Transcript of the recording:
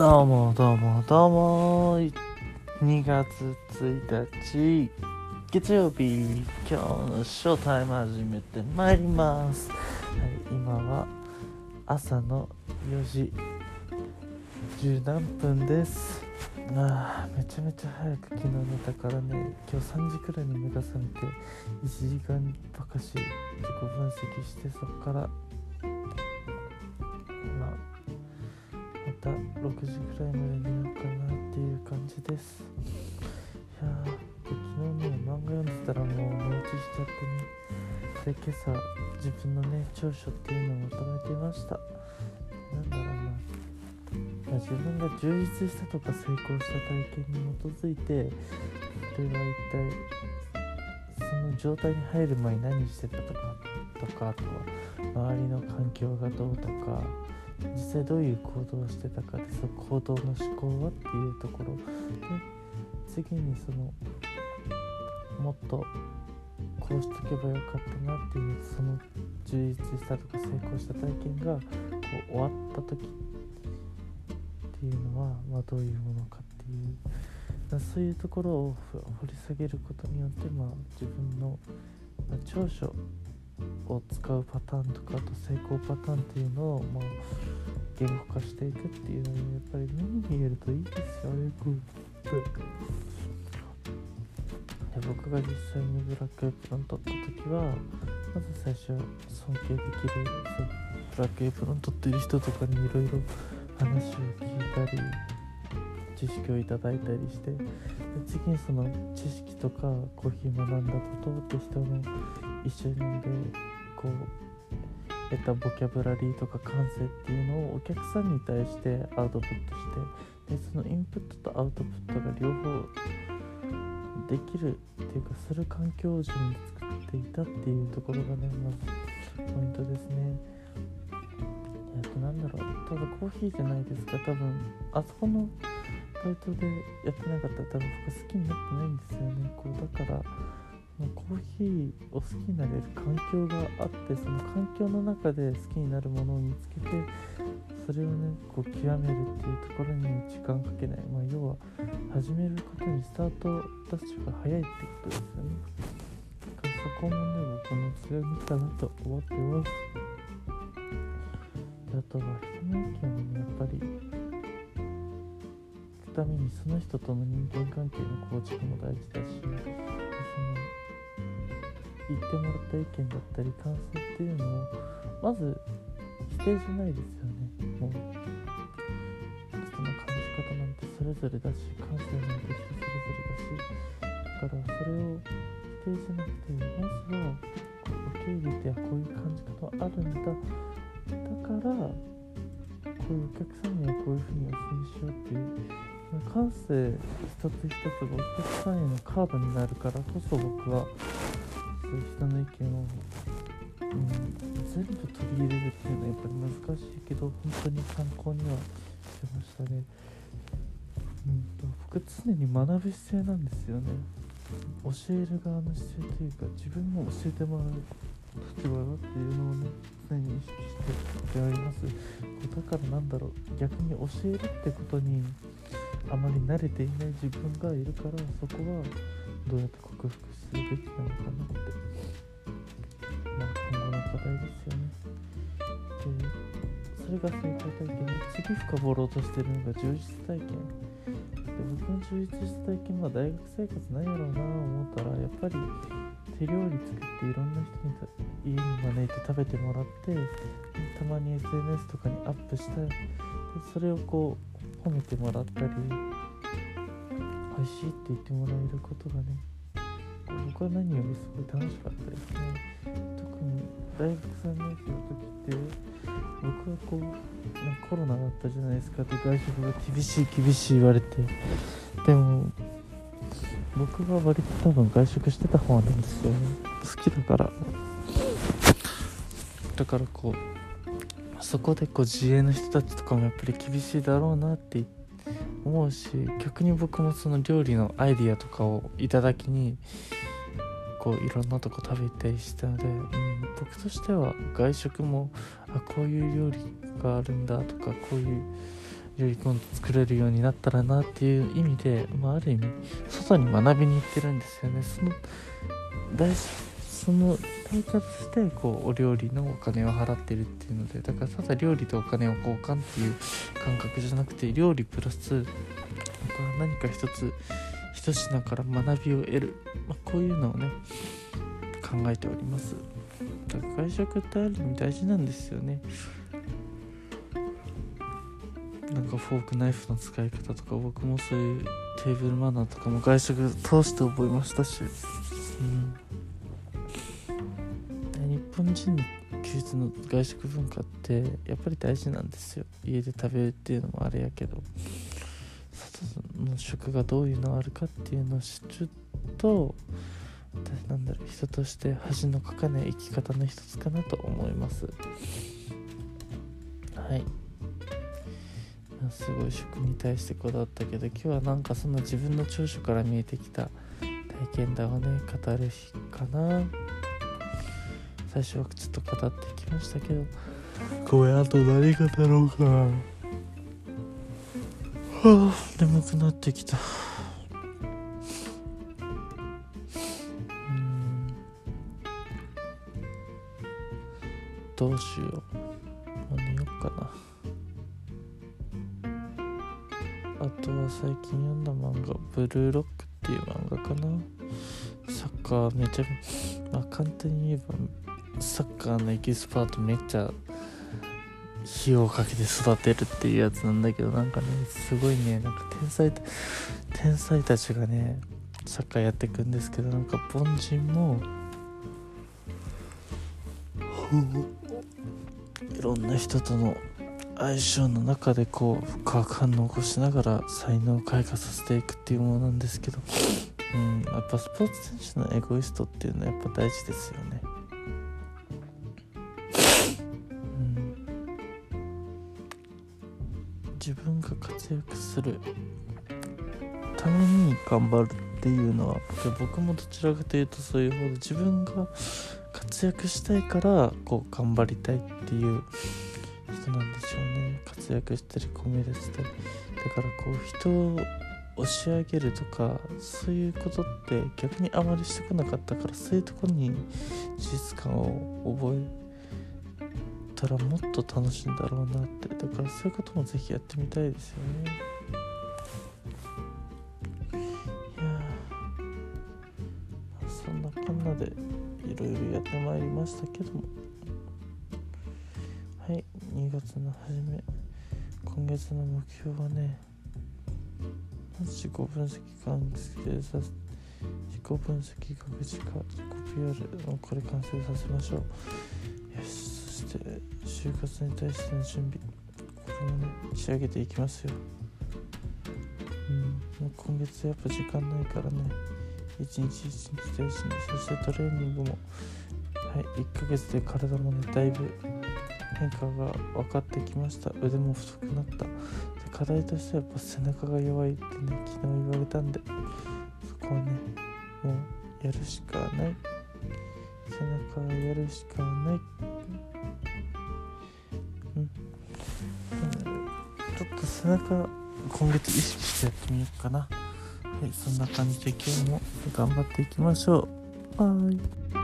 どうもどうもどうも。2月1日月曜日。今日のショータイム始めてまいります、はい、今は朝の4時10何分です。あめちゃめちゃ早く昨日寝たからね。今日3時くらいに目が覚めて1時間ばかし自己分析してそこからた6時くらいまで寝ようかなっていう感じです。いやー昨日ね漫画読んでたらもう寝落ちしちゃってね。で今朝自分のね長所っていうのをまとめていました。なんだろうな、まあ、自分が充実したとか成功した体験に基づいてそれは一体その状態に入る前に何してたとかとかあとは周りの環境がどうとか実際どういう行動をしてたかでその行動の思考はっていうところで次にそのもっとこうしとけばよかったなっていうその充実したとか成功した体験がこう終わった時っていうのは、まあ、どういうものかっていうそういうところを掘り下げることによって、まあ、自分の、長所を使うパターンとかあと成功パターンっていうのを、まあ、言語化していくっていうのにやっぱり目に見えるといいですよねこうで僕が実際にブラックエプロン取った時はまず最初尊敬できるブラックエプロン取ってる人とかにいろいろ話を聞いたり知識をいただいたりして次にその知識とかコーヒー学んだことって人の一緒にでこう得たボキャブラリーとか感性っていうのをお客さんに対してアウトプットしてでそのインプットとアウトプットが両方できるっていうかする環境を自分で作っていたっていうところがねまずポイントですね。えっとなんだろう。ただコーヒーじゃないですか。多分あそこのバイトでやってなかったら多分僕好きになってないんですよね。こうだからまあコーヒーを好きになれる環境があってその環境の中で好きになるものを見つけてそれをねこう極めるっていうところに時間かけない、まあ、要は始めることにスタートダッシュが早いってことですよね。だからそこもね僕の強みかなと思ってます。あとは人の意見をねやっぱりくためにその人との人間関係の構築も大事だしその言ってもらった意見だったり感想っていうのをまず否定じゃないですよね。もう人の感じ方なんてそれぞれだし感性なんて人それぞれだし。だからそれを否定じゃなくてまずは受け入れてあこういう感じ方あるんだ。だからこういうお客さんにはこういうふうにお勧めしようっていう感性一つ一つがお客さんへのカードになるからこそ僕はそういう人の意見を、うん、全部取り入れるっていうのはやっぱり難しいけど本当に参考にはしてましたね。うんと僕常に学ぶ姿勢なんですよね。教える側の姿勢というか自分も教えてもらう立場だっていうのをね常に意識してやりますだからなんだろう逆に教えるってことにあまり慣れていない自分がいるからそこはどうやって克服するべきなのかなってまあ今後の課題ですよね。でそれが成功体験で次深掘ろうとしてるのが充実体験で僕の充実した体験は大学生活なんやろうな思ったらやっぱり手料理作っていろんな人に家に招いて食べてもらってたまに SNS とかにアップしたでそれをこう褒めてもらったり美味しいって言ってもらえることがね僕は何よりすごい楽しかったですね。特に大学3年生の時って僕はこうなんかコロナだったじゃないですか。で外食が厳しい厳しい言われて。でも僕は割と多分外食してた方なんですよね。好きだから。だからこうそこでこう自営の人たちとかもやっぱり厳しいだろうなって思うし逆に僕もその料理のアイディアとかをいただきにこういろんなとこ食べたりしたので、うん、僕としては外食もあこういう料理があるんだとかこういうより今度作れるようになったらなっていう意味で、まあ、ある意味外に学びに行ってるんですよね。そのその対価としてこうお料理のお金を払ってるっていうのでだからただ料理とお金を交換っていう感覚じゃなくて料理プラス何か一つ一品から学びを得る、まあ、こういうのをね考えております。だから外食ってある意味大事なんですよね。なんかフォークナイフの使い方とか僕もそういうテーブルマナーとかも外食通して覚えましたし、うん、本人の休日の外食文化ってやっぱり大事なんですよ。家で食べるっていうのもあれやけど。外の食がどういうのあるかっていうのを知るとなんだろう人として恥のかかない生き方の一つかなと思います。はい。すごい食に対してこだわったけど今日はなんかその自分の長所から見えてきた体験談をね語る日かな。最初はちょっと語ってきましたけど。これあと何語ろうかな。はあ眠くなってきた。うん。どうしよう。何よっかな。あとは最近読んだ漫画「ブルーロック」っていう漫画かな。サッカーめちゃまあ簡単に言えばサッカーのエキスパートめっちゃ費用かけて育てるっていうやつなんだけどなんかねすごいねなんか天才天才たちがねサッカーやっていくんですけどなんか凡人もいろんな人との相性の中でこう化学反応を起こしながら才能を開花させていくっていうものなんですけど、うん、やっぱスポーツ選手のエゴイストっていうのはやっぱ大事ですよね。自分が活躍する。ために頑張るっていうのは僕もどちらかというとそういうほど自分が活躍したいからこう頑張りたいっていう人なんでしょうね。活躍したりコミュ力したりだからこう人を押し上げるとかそういうことって逆にあまりしてこなかったからそういうとこに事実感を覚えたらもっと楽しいんだろうなって。だからそういうこともぜひやってみたいですよね。いやそんなこんなでいろいろやってまいりましたけども。はい2月の初め。今月の目標はね自己分析関係させ自己分析学時化自己 PR をこれ完成させましょう。そして就活に対しての準備これもね仕上げていきますよ。うんもう今月やっぱ時間ないからね一日一日大事にそしてトレーニングもはい1ヶ月で体もねだいぶ変化が分かってきました。腕も太くなった。で課題としてはやっぱ背中が弱いってね昨日言われたんでそこはねもうやるしかない。背中やるしかない。ちょっと背中今月意識してやってみようかな。はいそんな感じで今日も頑張っていきましょう。バイ。